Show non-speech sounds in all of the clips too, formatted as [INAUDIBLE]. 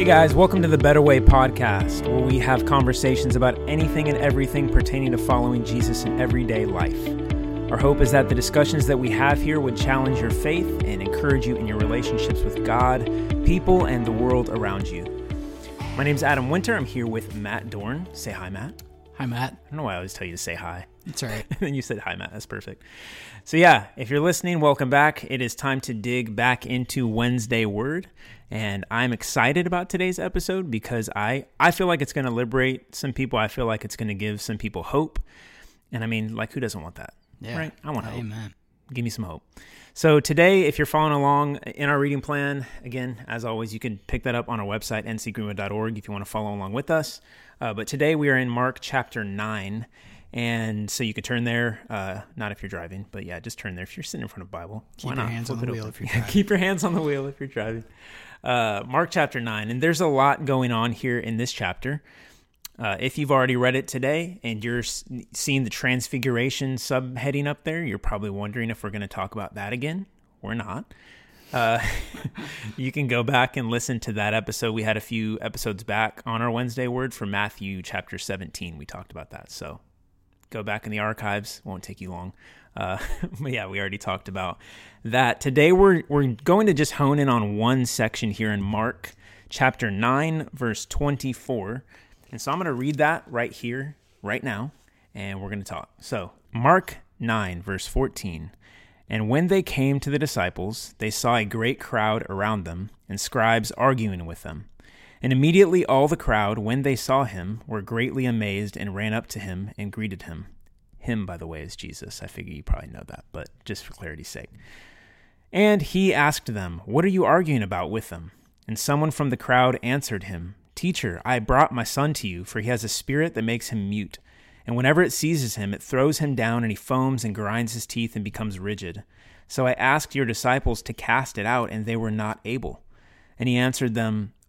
Hey guys, welcome to the Better Way podcast, where we have conversations about anything and everything pertaining to following Jesus in everyday life. Our hope is that the discussions that we have here would challenge your faith and encourage you in your relationships with God, people, and the world around you. My name is Adam Winter. I'm here with Matt Dorn. Say hi, Matt. Hi, Matt. I don't know why I always tell you to say hi. It's right. and [LAUGHS] then you said hi, Matt. That's perfect. So, yeah, if you're listening, welcome back. It is time to dig back into Wednesday Word. And I'm excited about today's episode because I, I feel like it's going to liberate some people. I feel like it's going to give some people hope. And I mean, like, who doesn't want that? Yeah. Right? I want hope. Amen. Give me some hope. So, today, if you're following along in our reading plan, again, as always, you can pick that up on our website, ncgreenwood.org, if you want to follow along with us. Uh, but today, we are in Mark chapter 9. And so you could turn there, uh, not if you're driving, but yeah, just turn there. If you're sitting in front of the Bible, Keep your hands on the wheel if you're driving. Keep your hands on the wheel if you're driving. Uh, Mark chapter 9. And there's a lot going on here in this chapter. Uh, if you've already read it today and you're seeing the transfiguration subheading up there, you're probably wondering if we're going to talk about that again. We're not. Uh, [LAUGHS] you can go back and listen to that episode. We had a few episodes back on our Wednesday word for Matthew chapter 17. We talked about that. So go back in the archives. Won't take you long. Uh, [LAUGHS] but yeah, we already talked about that. Today we're we're going to just hone in on one section here in Mark chapter 9 verse 24. And so I'm going to read that right here right now and we're going to talk. So, Mark 9 verse 14. And when they came to the disciples, they saw a great crowd around them and scribes arguing with them. And immediately all the crowd, when they saw him, were greatly amazed and ran up to him and greeted him. Him, by the way, is Jesus. I figure you probably know that, but just for clarity's sake. And he asked them, What are you arguing about with them? And someone from the crowd answered him, Teacher, I brought my son to you, for he has a spirit that makes him mute. And whenever it seizes him, it throws him down, and he foams and grinds his teeth and becomes rigid. So I asked your disciples to cast it out, and they were not able. And he answered them,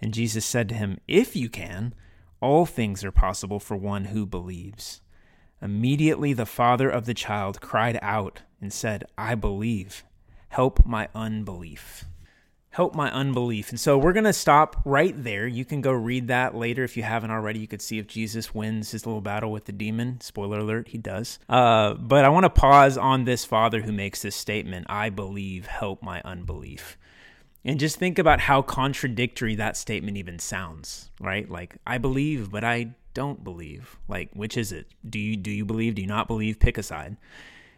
And Jesus said to him, If you can, all things are possible for one who believes. Immediately the father of the child cried out and said, I believe. Help my unbelief. Help my unbelief. And so we're going to stop right there. You can go read that later if you haven't already. You could see if Jesus wins his little battle with the demon. Spoiler alert, he does. Uh, but I want to pause on this father who makes this statement I believe, help my unbelief. And just think about how contradictory that statement even sounds, right? Like I believe, but I don't believe. Like which is it? Do you do you believe? Do you not believe? Pick a side.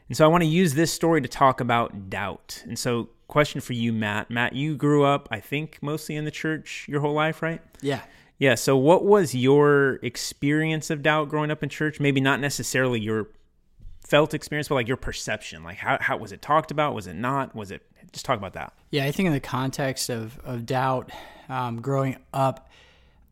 And so I want to use this story to talk about doubt. And so question for you, Matt. Matt, you grew up, I think, mostly in the church your whole life, right? Yeah. Yeah. So what was your experience of doubt growing up in church? Maybe not necessarily your felt experience, but like your perception. Like how, how was it talked about? Was it not? Was it just talk about that? Yeah, I think in the context of, of doubt, um, growing up,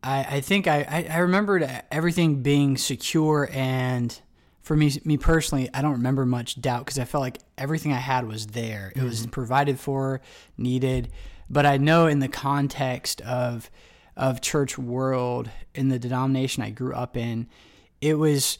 I, I think I, I, I remembered everything being secure. And for me, me personally, I don't remember much doubt because I felt like everything I had was there. It was provided for, needed. But I know in the context of of church world in the denomination I grew up in, it was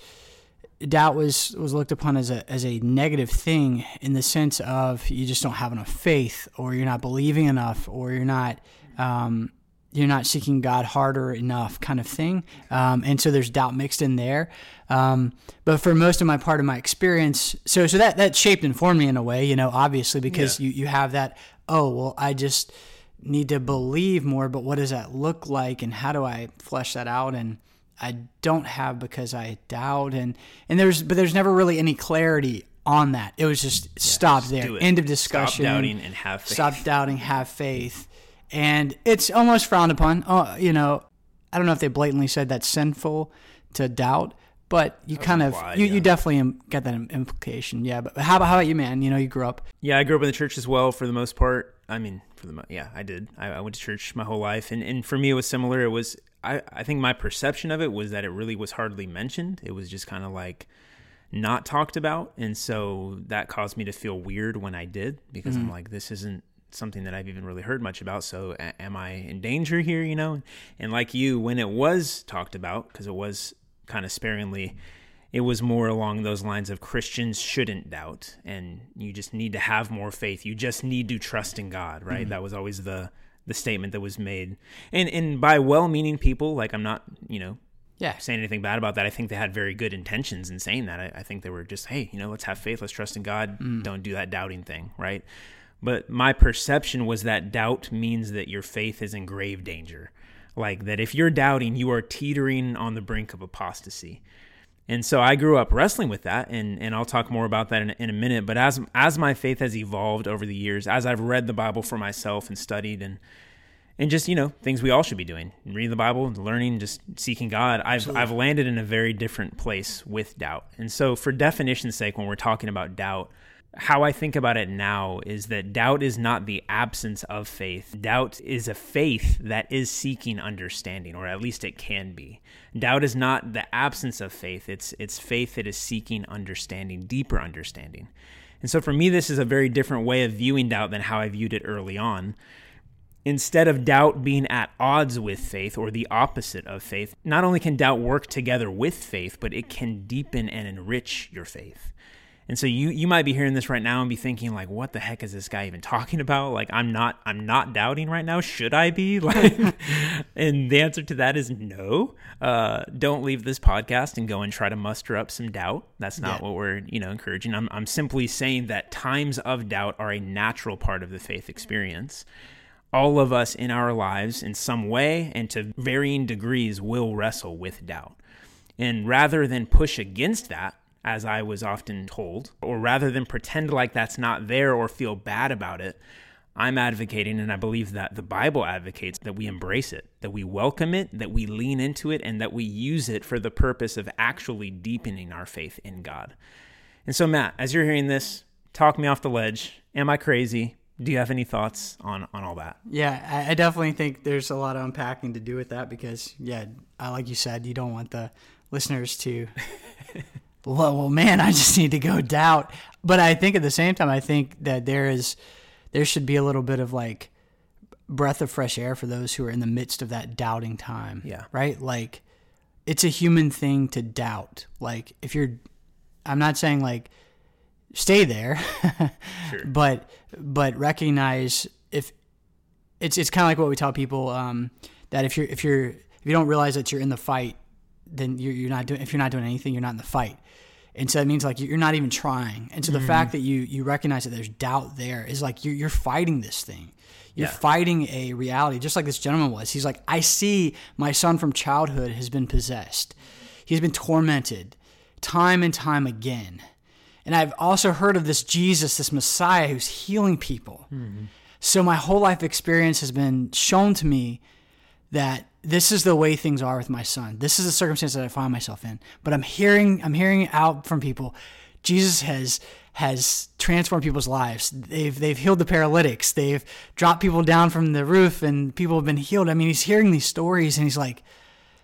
doubt was was looked upon as a as a negative thing in the sense of you just don't have enough faith or you're not believing enough or you're not um, you're not seeking God harder enough kind of thing. Um, and so there's doubt mixed in there. Um, but for most of my part of my experience so so that that shaped and formed me in a way you know obviously because Yeah. you you have that oh well I just need to believe more but what does that look like and how do I flesh that out? And I don't have because I doubt and and there's but there's never really any clarity on that. It was just stop just there. End of discussion. Stop doubting and have [LAUGHS] faith. Stop doubting, have faith. And it's almost frowned upon. Oh, you know, I don't know if they blatantly said that's sinful to doubt, but you kind of implied, you, yeah. you definitely get that implication. Yeah, but how about how about you, man? You know, you grew up. Yeah, I grew up in the church as well for the most part. I mean, for the yeah, I did. I, I went to church my whole life, and and for me it was similar. It was I I think my perception of it was that it really was hardly mentioned. It was just kind of like not talked about, and so that caused me to feel weird when I did because mm-hmm. I'm like, this isn't something that I've even really heard much about. So a- am I in danger here? You know, and like you, when it was talked about, because it was kind of sparingly, it was more along those lines of Christians shouldn't doubt, and you just need to have more faith. You just need to trust in God, right? Mm-hmm. That was always the the statement that was made, and and by well-meaning people. Like I'm not, you know. Yeah. Saying anything bad about that. I think they had very good intentions in saying that. I, I think they were just, hey, you know, let's have faith, let's trust in God. Mm. Don't do that doubting thing, right? But my perception was that doubt means that your faith is in grave danger. Like that if you're doubting, you are teetering on the brink of apostasy. And so I grew up wrestling with that, and, and I'll talk more about that in, in a minute. But as as my faith has evolved over the years, as I've read the Bible for myself and studied and and just you know things we all should be doing, reading the Bible, learning, just seeking God, I've Absolutely. I've landed in a very different place with doubt. And so, for definition's sake, when we're talking about doubt, how I think about it now is that doubt is not the absence of faith. Doubt is a faith that is seeking understanding, or at least it can be. Doubt is not the absence of faith, it's, it's faith that is seeking understanding, deeper understanding. And so for me, this is a very different way of viewing doubt than how I viewed it early on. Instead of doubt being at odds with faith or the opposite of faith, not only can doubt work together with faith, but it can deepen and enrich your faith. And so you you might be hearing this right now and be thinking like, what the heck is this guy even [LAUGHS] talking about? Like I'm not I'm not doubting right now. Should I be? [LAUGHS] Like, and the answer to that is no. Uh, don't leave this podcast and go and try to muster up some doubt. That's not yeah. what we're you know encouraging. I'm I'm simply saying that times of doubt are a natural part of the faith experience. All of us in our lives, in some way and to varying degrees, will wrestle with doubt. And rather than push against that, as I was often told, or rather than pretend like that's not there or feel bad about it, I'm advocating, and I believe that the Bible advocates that we embrace it, that we welcome it, that we lean into it, and that we use it for the purpose of actually deepening our faith in God. And so, Matt, as you're hearing this, talk me off the ledge. Am I crazy? Do you have any thoughts on, on all that? Yeah, I definitely think there's a lot of unpacking to do with that because, yeah, like you said, you don't want the listeners to [LAUGHS] well, well, man, I just [LAUGHS] need to go doubt. But I think at the same time, I think that there is, there should be a little bit of like breath of fresh air for those who are in the midst of that doubting time. Yeah. Right. Like, it's a human thing to doubt. Like, if you're, I'm not saying like stay there, [LAUGHS] sure. but but recognize if it's it's kind of like what we tell people um, that if you're if you're if you don't realize that you're in the fight, then you're, you're not doing if you're not doing anything, you're not in the fight and so it means like you're not even trying and so the mm-hmm. fact that you you recognize that there's doubt there is like you're, you're fighting this thing you're yeah. fighting a reality just like this gentleman was he's like i see my son from childhood has been possessed he's been tormented time and time again and i've also heard of this jesus this messiah who's healing people mm-hmm. so my whole life experience has been shown to me that this is the way things are with my son. This is the circumstance that I find myself in. But I'm hearing I'm hearing out from people, Jesus has has transformed people's lives. They've they've healed the paralytics. They've dropped people down from the roof and people have been healed. I mean, he's hearing these stories and he's like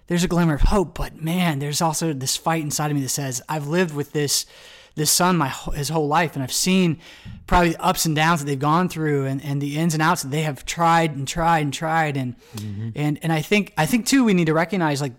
there's a glimmer of hope, but man, there's also this fight inside of me that says I've lived with this this son my his whole life, and I've seen probably the ups and downs that they've gone through, and, and the ins and outs that they have tried and tried and tried, and mm-hmm. and and I think I think too we need to recognize like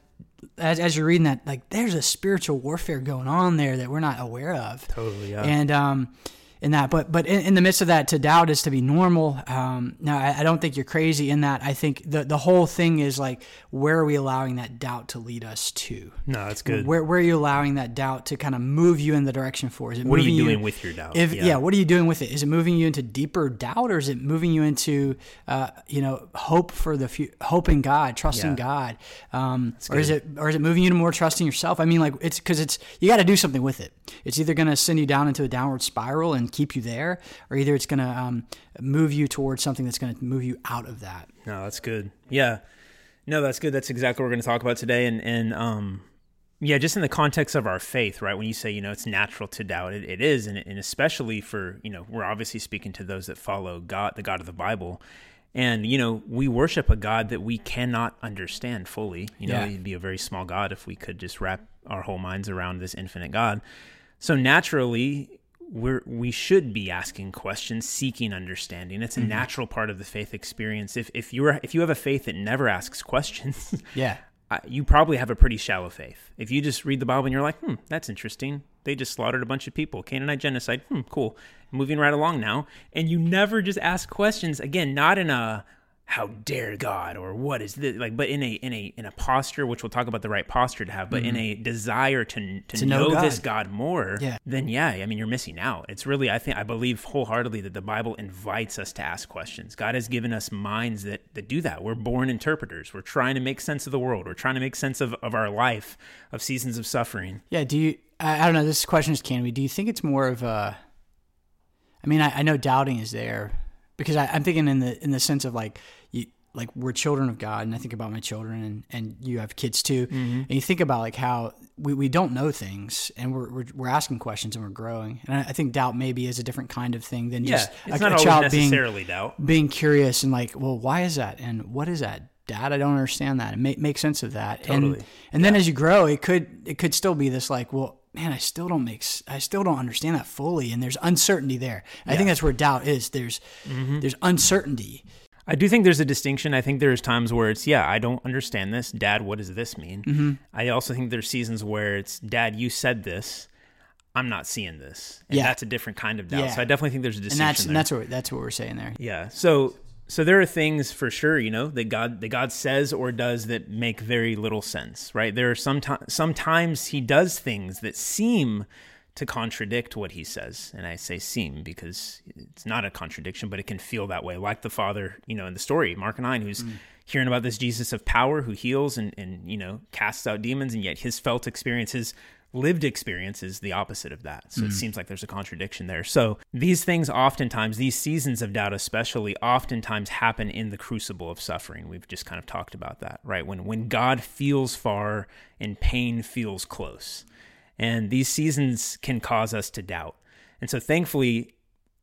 as, as you're reading that like there's a spiritual warfare going on there that we're not aware of. Totally, yeah. And um, in that. But but in, in, the midst of that, to doubt is to be normal. Um, now, I, I, don't think you're crazy in that. I think the the whole thing is like, where are we allowing that doubt to lead us to? No, that's good. Where where are you allowing that doubt to kind of move you in the direction for? Is it what are you doing you, with your doubt? If, yeah. yeah. what are you doing with it? Is it moving you into deeper doubt, or is it moving you into uh, you know hope for the future, hope in God, trusting yeah. God, um, or is it or is it moving you to more trusting yourself? I mean, like it's because it's you got to do something with it. It's either going to send you down into a downward spiral and keep you there, or either it's going to um, move you towards something that's going to move you out of that. No, that's good. Yeah, no, that's good. That's exactly what we're going to talk about today, and and um, yeah, just in the context of our faith, right? When you say, you know, it's natural to doubt, it, it is, and, and especially for, you know, we're obviously speaking to those that follow God, the God of the Bible, And, you know, we worship a God that we cannot understand fully. You know, Yeah. he'd be a very small God if we could just wrap our whole minds around this infinite God. So naturally, we're we should be asking questions, seeking understanding. It's a natural part of the faith experience. If if you're if you have a faith that never asks questions, [LAUGHS] Yeah. You probably have a pretty shallow faith. If you just read the Bible and you're like, hmm, that's interesting. They just slaughtered a bunch of people. Canaanite genocide. Hmm, cool. Moving right along now. And you never just ask questions. Again, not in a how dare God or what is this like, but in a in a in a posture, which we'll talk about the right posture to have, but in mm-hmm. a desire to to, To know know, this God. God more, Yeah. then yeah, I mean you're missing out. It's really I think I believe wholeheartedly that the Bible invites us to ask questions. God has given us minds that that do that. We're born interpreters. We're trying to make sense of the world. We're trying to make sense of, of our life, of seasons of suffering. Yeah. Do you? I, I don't know. This question is can we? Do you think it's more of a? I mean, I, I know doubting is there because I, I'm thinking in the in the sense of like like we're children of God, and I think about my children, and, and you have kids too, Mm-hmm. and you think about like how we, we don't know things, and we're, we're we're asking questions and we're growing, and I, I think doubt maybe is a different kind of thing than Yeah, just it's a, not a child being necessarily doubt. being curious and like, well, why is that? And what is that? Dad, I don't understand that. And make, make sense of that. Totally. And, and then as you grow, it could, it could still be this like, well, man, I still don't make, I still don't understand that fully. And there's uncertainty there. I think that's where doubt is. There's, Mm-hmm. there's uncertainty. I do think there's a distinction. I think there's times where it's, yeah, I don't understand this. Dad, what does this mean? Mm-hmm. I also think there's seasons where it's, Dad, you said this. I'm not seeing this. And Yeah. that's a different kind of doubt. Yeah. So I definitely think there's a And distinction. that's, there. and that's what, that's what we're saying there. Yeah. So so there are things for sure, you know, that God that God says or does that make very little sense, right? There are some sometimes he does things that seem to contradict what he says. And I say seem because it's not a contradiction, but it can feel that way. Like the father, you know, in the story, Mark 9, who's mm. hearing about this Jesus of power who heals and, and, you know, casts out demons, and yet his felt experience, his lived experience is the opposite of that. So it mm. seems like there's a contradiction there. So these things oftentimes, these seasons of doubt especially, oftentimes happen in the crucible of suffering. We've just kind of talked about that, right? When when God feels far and pain feels close. And these seasons can cause us to doubt. And so thankfully,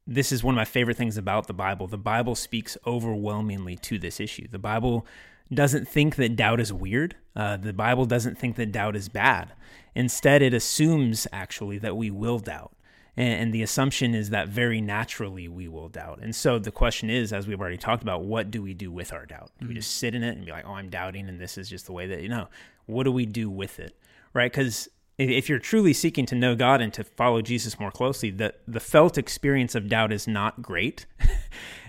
this is one of my favorite things about the Bible. The Bible speaks overwhelmingly to this issue. The Bible doesn't think that doubt is weird. Uh, the Bible doesn't think that doubt is bad. Instead, it assumes actually that we will doubt. And, and the assumption is that very naturally we will doubt. And so the question is, as we've already talked about, what do we do with our doubt? Do we just sit in it and be like, oh, I'm doubting and this is just the way that, you know, what do we do with it? Right? Because if you're truly seeking to know God and to follow Jesus more closely, the the felt experience of doubt is not great. [LAUGHS]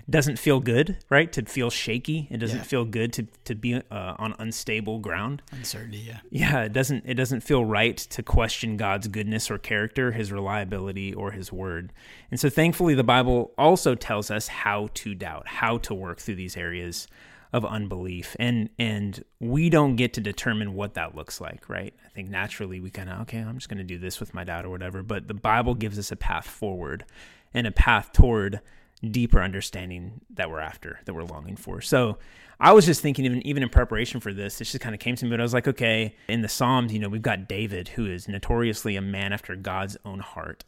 doesn't feel good, right? To feel shaky, it doesn't Yeah. feel good to to be uh, on unstable ground. Uncertainty. Yeah. Yeah, it doesn't it doesn't feel right to question God's goodness or character, his reliability or his word. And so thankfully the Bible also tells us how to doubt, how to work through these areas of unbelief. And and we don't get to determine what that looks like, right? I think naturally we kind of okay, I'm just going to do this with my doubt or whatever, but the Bible gives us a path forward and a path toward deeper understanding that we're after, that we're longing for. So I was just thinking, even even in preparation for this, this just kind of came to me. But I was like, okay, in the Psalms, you know, we've got David, who is notoriously a man after God's own heart.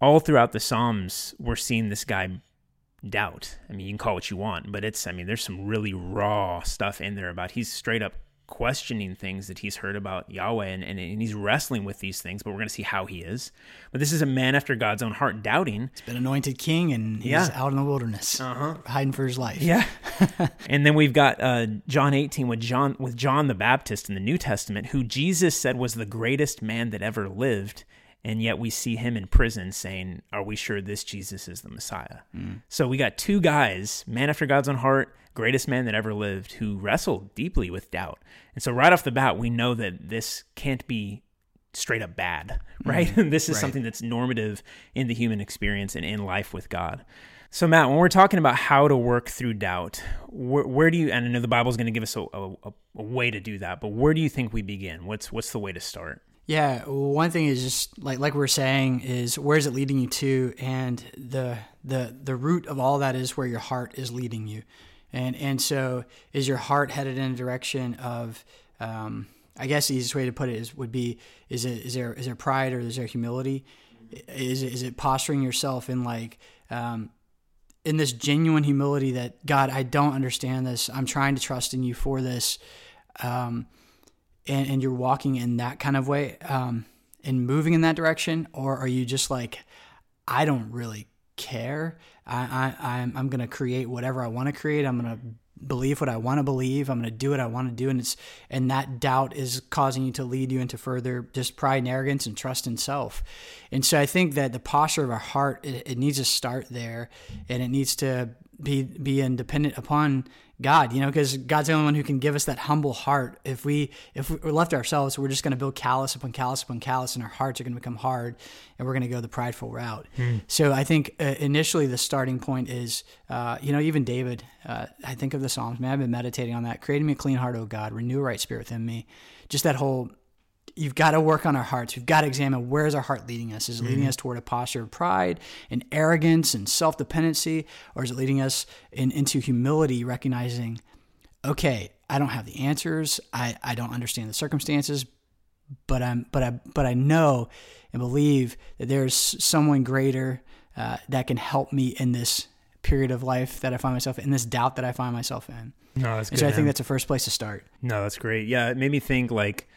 All throughout the Psalms, we're seeing this guy doubt. I mean, you can call it what you want, but it's, I mean, there's some really raw stuff in there about he's straight up questioning things that he's heard about Yahweh and, and, and he's wrestling with these things, but we're going to see how he is. But this is a man after God's own heart, doubting. He's been anointed king and he's Yeah. out in the wilderness, Uh-huh. hiding for his life. Yeah. [LAUGHS] and then we've got uh, John 18 with John with John the Baptist in the New Testament, who Jesus said was the greatest man that ever lived, and yet we see him in prison saying, "Are we sure this Jesus is the Messiah?" Mm. So we got two guys, man after God's own heart, greatest man that ever lived, who wrestled deeply with doubt. And so right off the bat, we know that this can't be straight up bad, mm. right? And [LAUGHS] this is Right. something that's normative in the human experience and in life with God. So, Matt, when we're talking about how to work through doubt, where, where do you? And I know the Bible's going to give us a, a, a way to do that, but where do you think we begin? What's what's the way to start? Yeah, one thing is just like like we're saying is where is it leading you to, and the the the root of all that is where your heart is leading you, and and so is your heart headed in a direction of, um, I guess the easiest way to put it is would be is it is there is there pride or is there humility, is it, is it posturing yourself in like um, in this genuine humility that God, I don't understand this. I'm trying to trust in you for this. Um, and, and you're walking in that kind of way um, and moving in that direction, or are you just like, I don't really care. I, I I'm I'm gonna create whatever I want to create. I'm gonna believe what I want to believe. I'm going to do what I want to do, and it's and that doubt is causing you to lead you into further just pride and arrogance and trust in self. And so I think that the posture of our heart it, it needs to start there, and it needs to be be independent upon God, you know, because God's the only one who can give us that humble heart. If we if we're left ourselves, we're just going to build callous upon callous upon callous, and our hearts are going to become hard, and we're going to go the prideful route. Hmm. So I think uh, initially the starting point is, uh, you know, even David. Uh, I think of the Psalms. Man, I've been meditating on that. Creating me a clean heart, O God, renew a right spirit within me. Just that whole you've got to work on our hearts. We've got to examine where is our heart leading us. Is it leading mm-hmm. us toward a posture of pride and arrogance and self dependency, or is it leading us in, into humility, recognizing, okay, I don't have the answers, I, I don't understand the circumstances, but I'm but I but I know and believe that there's someone greater uh, that can help me in this period of life that I find myself in, this doubt that I find myself in. No, that's good. so I think that's the first place to start. No, that's great. Yeah, it made me think like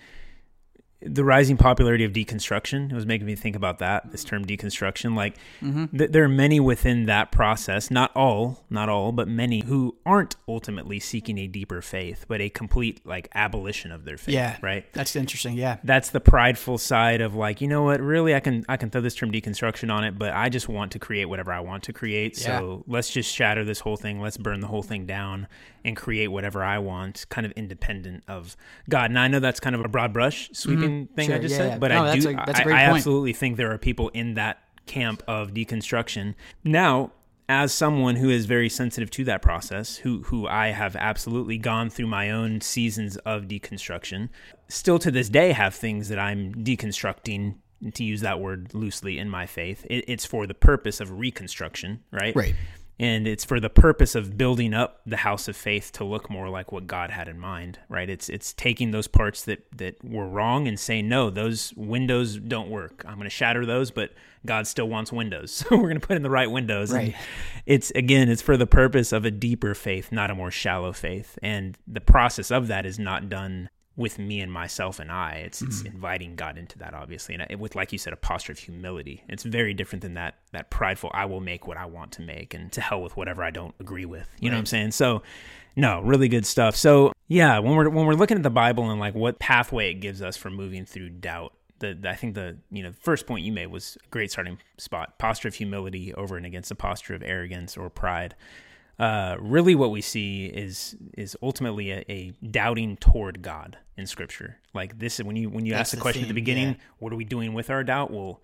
the rising popularity of deconstruction it was making me think about that this term deconstruction like mm-hmm. th- there are many within that process not all not all but many who aren't ultimately seeking a deeper faith but a complete like abolition of their faith yeah right that's interesting yeah that's the prideful side of like you know what really i can i can throw this term deconstruction on it but i just want to create whatever i want to create yeah. so let's just shatter this whole thing let's burn the whole thing down and create whatever I want, kind of independent of God. And I know that's kind of a broad brush sweeping mm-hmm. Thing sure, I just yeah, said, yeah. but no, I do. A, I, I absolutely think there are people in that camp of deconstruction. Now, as someone who is very sensitive to that process, who who I have absolutely gone through my own seasons of deconstruction, still to this day have things that I'm deconstructing to use that word loosely in my faith. It, it's for the purpose of reconstruction, right? Right and it's for the purpose of building up the house of faith to look more like what God had in mind, right? It's it's taking those parts that that were wrong and saying no, those windows don't work. I'm going to shatter those, but God still wants windows, [LAUGHS] so we're going to put in the right windows. Right. And it's again, it's for the purpose of a deeper faith, not a more shallow faith, and the process of that is not done with me and myself and I. It's mm-hmm. it's inviting God into that, obviously, and with like you said, a posture of humility. It's very different than that that prideful. I will make what I want to make, and to hell with whatever I don't agree with. You right. know what I'm saying? So, no, really good stuff. So, yeah, when we're when we're looking at the Bible and like what pathway it gives us for moving through doubt. The, I think the you know first point you made was a great starting spot posture of humility over and against the posture of arrogance or pride uh, really what we see is is ultimately a, a, doubting toward God in Scripture. Like this, when you when you That's ask the, the question theme, at the beginning, yeah. what are we doing with our doubt? Well,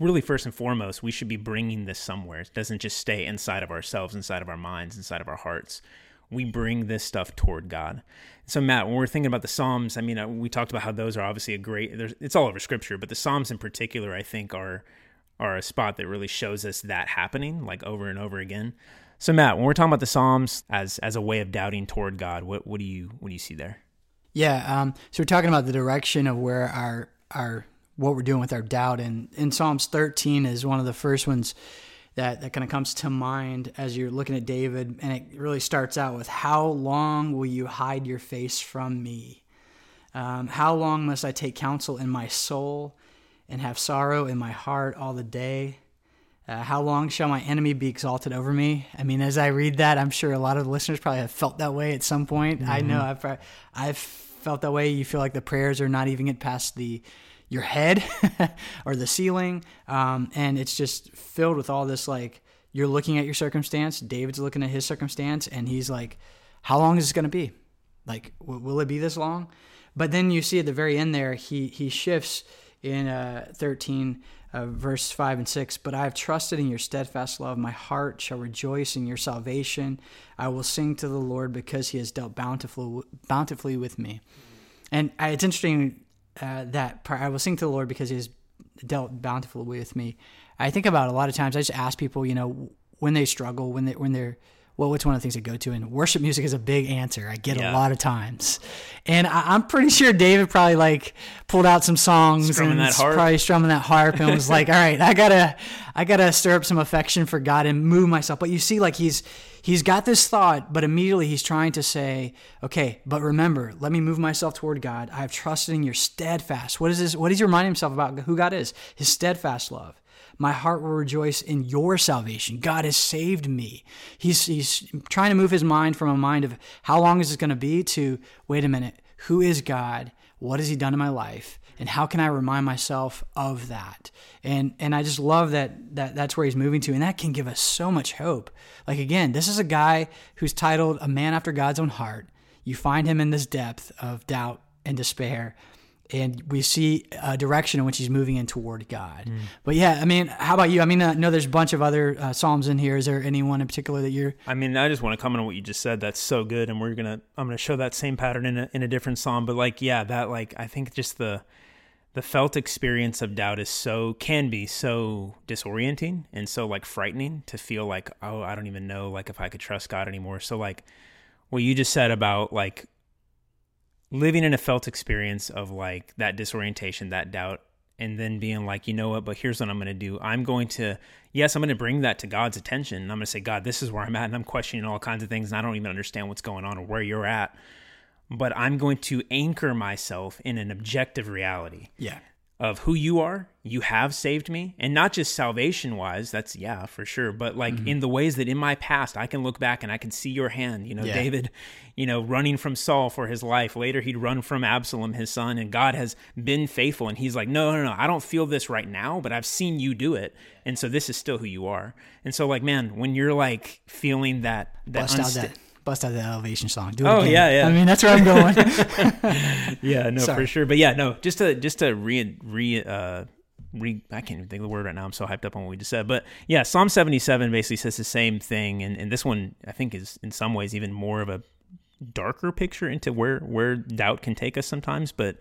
really, first and foremost, we should be bringing this somewhere. It doesn't just stay inside of ourselves, inside of our minds, inside of our hearts. We bring this stuff toward God. So, Matt, when we're thinking about the Psalms, I mean, uh, we talked about how those are obviously a great. It's all over Scripture, but the Psalms in particular, I think, are are a spot that really shows us that happening, like over and over again. So Matt, when we're talking about the Psalms as as a way of doubting toward God, what what do you what do you see there? Yeah, um, so we're talking about the direction of where our our what we're doing with our doubt, and in Psalms 13 is one of the first ones that that kind of comes to mind as you're looking at David, and it really starts out with, "How long will you hide your face from me? Um, how long must I take counsel in my soul and have sorrow in my heart all the day?" Uh, how long shall my enemy be exalted over me? I mean, as I read that, I'm sure a lot of the listeners probably have felt that way at some point. Mm-hmm. I know mm-hmm. I've I've felt that way. You feel like the prayers are not even get past the your head [LAUGHS] or the ceiling, um, and it's just filled with all this like you're looking at your circumstance. David's looking at his circumstance, and he's like, "How long is this going to be? Like, w- will it be this long?" But then you see at the very end there, he he shifts in uh, 13 uh, verse 5 and 6 but i have trusted in your steadfast love. My heart shall rejoice in your salvation. I will sing to the lord because he has dealt bountifully, bountifully with me. And uh, it's interesting uh, that i will sing to the lord because he has dealt bountifully with me. I think about a lot of times i just ask people you know when they struggle when they when they're well, which one of the things I go to? And worship music is a big answer. I get Yeah. a lot of times, and I, I'm pretty sure David probably like pulled out some songs Strumming and probably strumming that harp and was like, "All right, I gotta, I gotta stir up some affection for God and move myself." But you see, like he's he's got this thought, but immediately he's trying to say, "Okay, but remember, let me move myself toward God. I have trusted in your steadfast." What is this? What is he reminding himself about who God is? His steadfast love. My heart will rejoice in your salvation. God has saved me. He's he's trying to move his mind from a mind of how long is this going to be to wait a minute, who is God? What has he done in my life? And how can I remind myself of that? And and I just love that that that's where he's moving to and that can give us so much hope. Like again, this is a guy who's titled a man after God's own heart. You find him in this depth of doubt and despair and we see a direction in which he's moving in toward God. Hmm. But yeah, I mean, how about you? I mean, I know there's a bunch of other uh, psalms in here. Is there anyone in particular that you're? I mean, I just want to comment on what you just said. That's so good, and we're gonna I'm gonna show that same pattern in a in a different psalm. But like, yeah, that like I think just the the felt experience of doubt is so can be so disorienting and so like frightening to feel like oh I don't even know like if I could trust God anymore. So like what you just said about like living in a felt experience of like that disorientation, that doubt, and then being like, you know what, but here's what I'm going to do. I'm going to, yes, I'm going to bring that to God's attention. And I'm going to say, God, this is where I'm at. And I'm questioning all kinds of things. And I don't even understand what's going on or where you're at. But I'm going to anchor myself in an objective reality Yeah. Of who you are. You have saved me. And not just salvation wise, that's, yeah, for sure. But like Mm-hmm. in the ways that in my past, I can look back and I can see your hand. You know, Yeah. David, you know, running from Saul for his life. Later, he'd run from Absalom, his son. And God has been faithful. And he's like, no, no, no, I don't feel this right now, but I've seen you do it. And so this is still who you are. And so, like, man, when you're like feeling that, that, unsta- that. Bust out that elevation song. Do it Oh, again. yeah, yeah. I mean, that's where I'm going. [LAUGHS] [LAUGHS] yeah, no, Sorry. for sure. But yeah, no, just to just to re re uh re I can't even think of the word right now. I'm so hyped up on what we just said. But yeah, Psalm 77 basically says the same thing, and and this one I think is in some ways even more of a darker picture into where where doubt can take us sometimes, but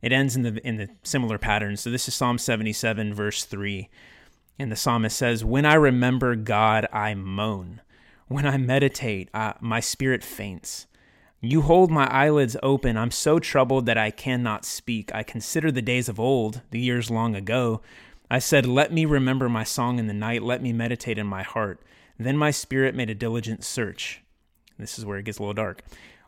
it ends in the in the similar pattern. So this is Psalm 77 verse 3. And the psalmist says, "When I remember God, I moan. When I meditate, my spirit faints." You hold my eyelids open. I'm so troubled that I cannot speak. I consider the days of old, the years long ago. I said, Let me remember my song in the night. Let me meditate in my heart. Then my spirit made a diligent search. This is where it gets a little dark.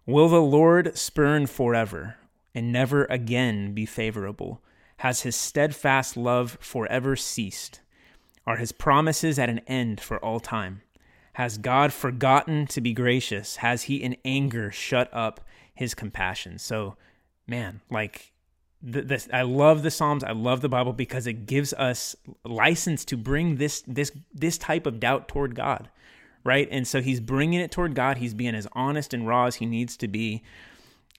Will the Lord spurn forever and never again be favorable? Has his steadfast love forever ceased? Are his promises at an end for all time? Has God forgotten to be gracious? Has he in anger shut up his compassion? So, man, like this, I love the Psalms. I love the Bible because it gives us license to bring this this this type of doubt toward God, right? And so he's bringing it toward God. He's being as honest and raw as he needs to be.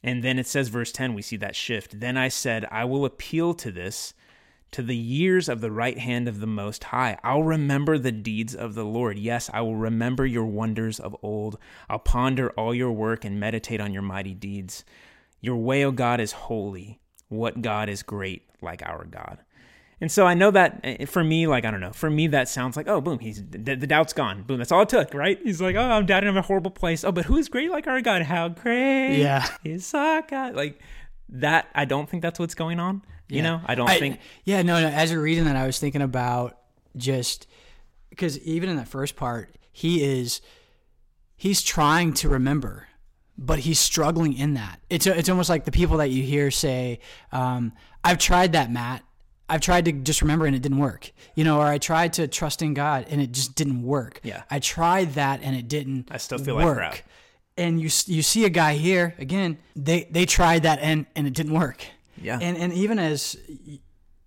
And then it says, verse 10, we see that shift. Then I said, I will appeal to this, to the years of the right hand of the Most High. I'll remember the deeds of the Lord. Yes, I will remember your wonders of old. I'll ponder all your work and meditate on your mighty deeds. Your way, O God, is holy. What God is great like our God? And so I know that eh, for me, like, I don't know, for me, that sounds like, oh, boom, he's the, the doubt's gone. Boom, that's all it took, right? He's like, oh, I'm doubting I'm in a horrible place. Oh, but who is great like our God? How great Yeah. is our God? Like, that, I don't think that's what's going on. You Yeah. know, I don't I- think. Yeah, no, no. As you're reading that, I was thinking about just because even in that first part, he is he's trying to remember, but he's struggling in that. It's it's almost like the people that you hear say, um, "I've tried that, Matt. I've tried to just remember and it didn't work." You know, or I tried to trust in God and it just didn't work. Yeah. I tried that and it didn't. I still feel like work. crap. And you you see a guy here again. They they tried that and and it didn't work. Yeah. And and even as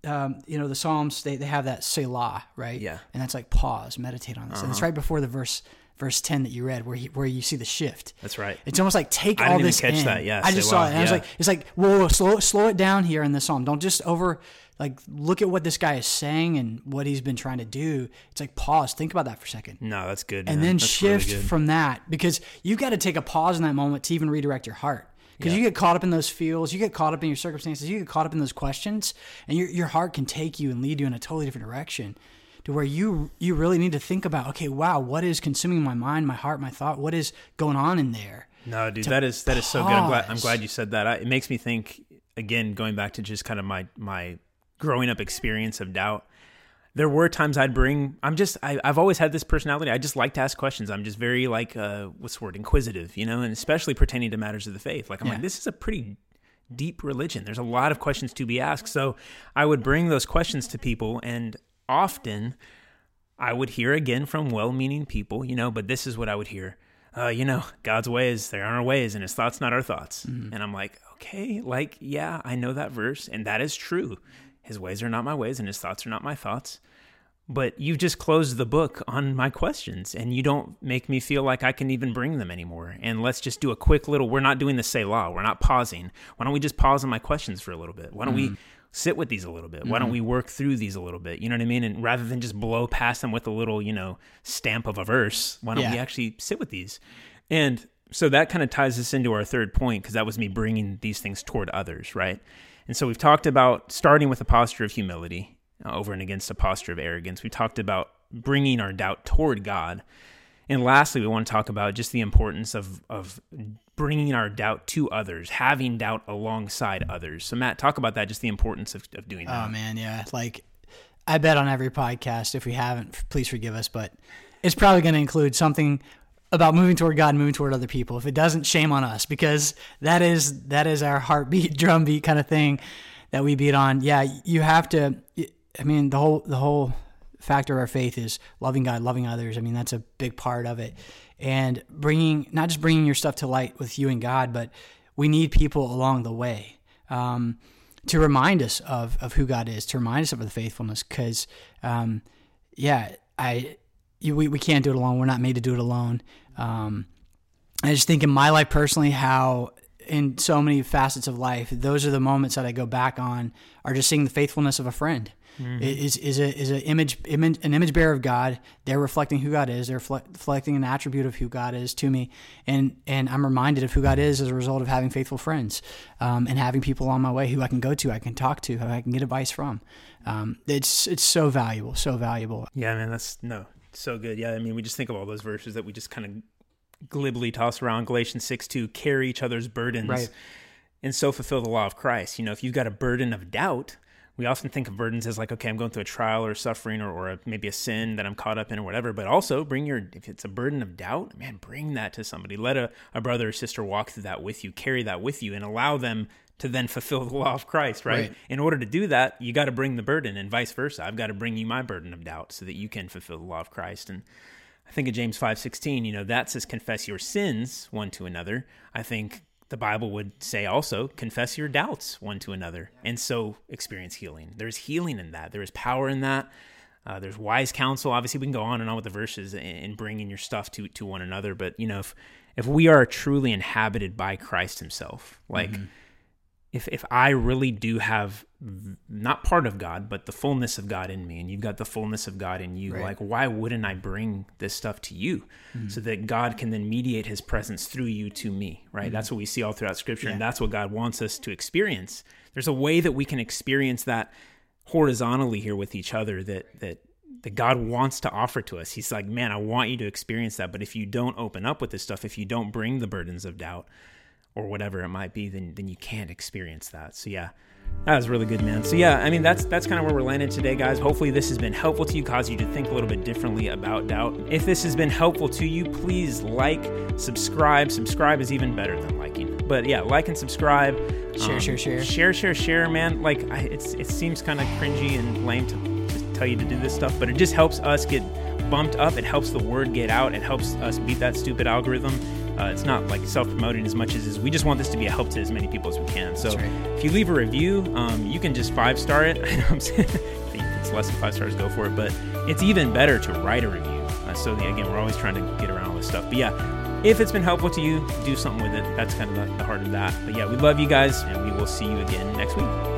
um, you know, the Psalms they, they have that Selah, right? Yeah. And that's like pause, meditate on this. And Uh-huh. it's right before the verse verse ten that you read, where he, where you see the shift. That's right. It's almost like take all this catch in. that. Yeah, I just saw it, and I was like, it's like whoa, whoa, slow slow it down here in the psalm. Don't just over like look at what this guy is saying and what he's been trying to do. It's like pause, think about that for a second No, that's good. and man. then That's shift good. from that because you've got to take a pause in that moment to even redirect your heart because Yeah. you get caught up in those feels you get caught up in your circumstances you get caught up in those questions and your, your heart can take you and lead you in a totally different direction to where you you really need to think about okay wow what is consuming my mind my heart my thought? What is going on in there? No dude that is that is so good. I'm glad i'm glad you said that. I, it makes me think again going back to just kind of my my growing up experience of doubt there were times I'd bring. I'm just. I, I've always had this personality. I just like to ask questions. I'm just very like, uh, what's the word, inquisitive, you know, and especially pertaining to matters of the faith. Like I'm Yeah. like, this is a pretty deep religion. There's a lot of questions to be asked. So I would bring those questions to people, and often I would hear again from well-meaning people, you know. But this is what I would hear. Uh, you know, God's ways, they aren't our ways, and His thoughts not our thoughts. And I'm like, okay, like, yeah, I know that verse, and that is true. His ways are not my ways, and His thoughts are not my thoughts but you've just closed the book on my questions and you don't make me feel like I can even bring them anymore. And let's just do a quick little, we're not doing the Selah. We're not pausing. Why don't we just pause on my questions for a little bit? Why don't we mm. sit with these a little bit? Why don't mm-hmm. we work through these a little bit? You know what I mean? And rather than just blow past them with a little, you know, stamp of a verse, why don't we actually sit with these? And so that kind of ties us into our third point because that was me bringing these things toward others, right? And so we've talked about starting with a posture of humility uh, over and against a posture of arrogance. We talked about bringing our doubt toward God. And lastly, we want to talk about just the importance of, of bringing our doubt to others, having doubt alongside others. So, Matt, talk about that, just the importance of, of doing that. Oh man, yeah. Like I bet on every podcast. If we haven't, please forgive us. But it's probably going to include something about moving toward God, and moving toward other people. If it doesn't, shame on us because that is that is our heartbeat, [LAUGHS] drumbeat kind of thing that we beat on. Yeah, you have to. I mean, the whole the whole factor of our faith is loving God, loving others. I mean, that's a big part of it, and bringing not just bringing your stuff to light with you and God, but we need people along the way. Um, to remind us of, of who God is, to remind us of the faithfulness. Because, um, yeah, I you, we we can't do it alone. We're not made to do it alone. Um, I just think in my life personally, how in so many facets of life, those are the moments that I go back on, are just seeing the faithfulness of a friend. Is is a is an image, image an image bearer of God. They're reflecting who God is. They're reflect, reflecting an attribute of who God is to me, and and I'm reminded of who God is as a result of having faithful friends, um, and having people on my way who I can go to, I can talk to, who I can get advice from. Um, it's it's so valuable, so valuable. Yeah, man, that's no, so good. Yeah, I mean, we just think of all those verses that we just kind of glibly toss around. Galatians 6 2, carry each other's burdens Right. and so fulfill the law of Christ. You know, if you've got a burden of doubt, we often think of burdens as like, okay, I'm going through a trial or suffering or, or a, maybe a sin that I'm caught up in or whatever. But also bring your, if it's a burden of doubt, man, bring that to somebody. Let a, a brother or sister walk through that with you, carry that with you, and allow them to then fulfill the law of Christ, right? Right. In order to do that, you got to bring the burden and vice versa. I've got to bring you my burden of doubt so that you can fulfill the law of Christ. And I think of James 5:16, you know, that says confess your sins one to another. I think the Bible would say also confess your doubts one to another and so experience healing. There's healing in that. There is power in that. Uh, there's wise counsel. Obviously, we can go on and on with the verses and, and bringing your stuff to to one another. But you know, if if we are truly inhabited by Christ Himself, like if if I really do have not part of God, but the fullness of God in me, and you've got the fullness of God in you, Right. like why wouldn't I bring this stuff to you, mm-hmm. so that God can then mediate His presence through you to me? Right. Mm-hmm. That's what we see all throughout Scripture, and that's what God wants us to experience. There's a way that we can experience that horizontally here with each other that that that God wants to offer to us. He's like, man, I want you to experience that. But if you don't open up with this stuff, if you don't bring the burdens of doubt or whatever it might be, then then you can't experience that. So yeah. That was really good, man. So yeah, I mean that's that's kind of where we're landing today, guys. Hopefully this has been helpful to you, cause you to think a little bit differently about doubt. If this has been helpful to you, please like, subscribe. Subscribe is even better than liking. But yeah, like and subscribe. Share, um, share, share. Share, share, share, man. Like I, it's it seems kind of cringy and lame to just tell you to do this stuff, but it just helps us get bumped up. It helps the word get out. It helps us beat that stupid algorithm. Uh, it's not like self-promoting as much as is we just want this to be a help to as many people as we can. So right. if you leave a review, um, you can just five star it. [LAUGHS] I know I'm saying if it's less than five stars, go for it. But it's even better to write a review. Uh, so the, again, we're always trying to get around all this stuff. But yeah, if it's been helpful to you, do something with it. That's kind of the, the heart of that. But yeah, we love you guys, and we will see you again next week.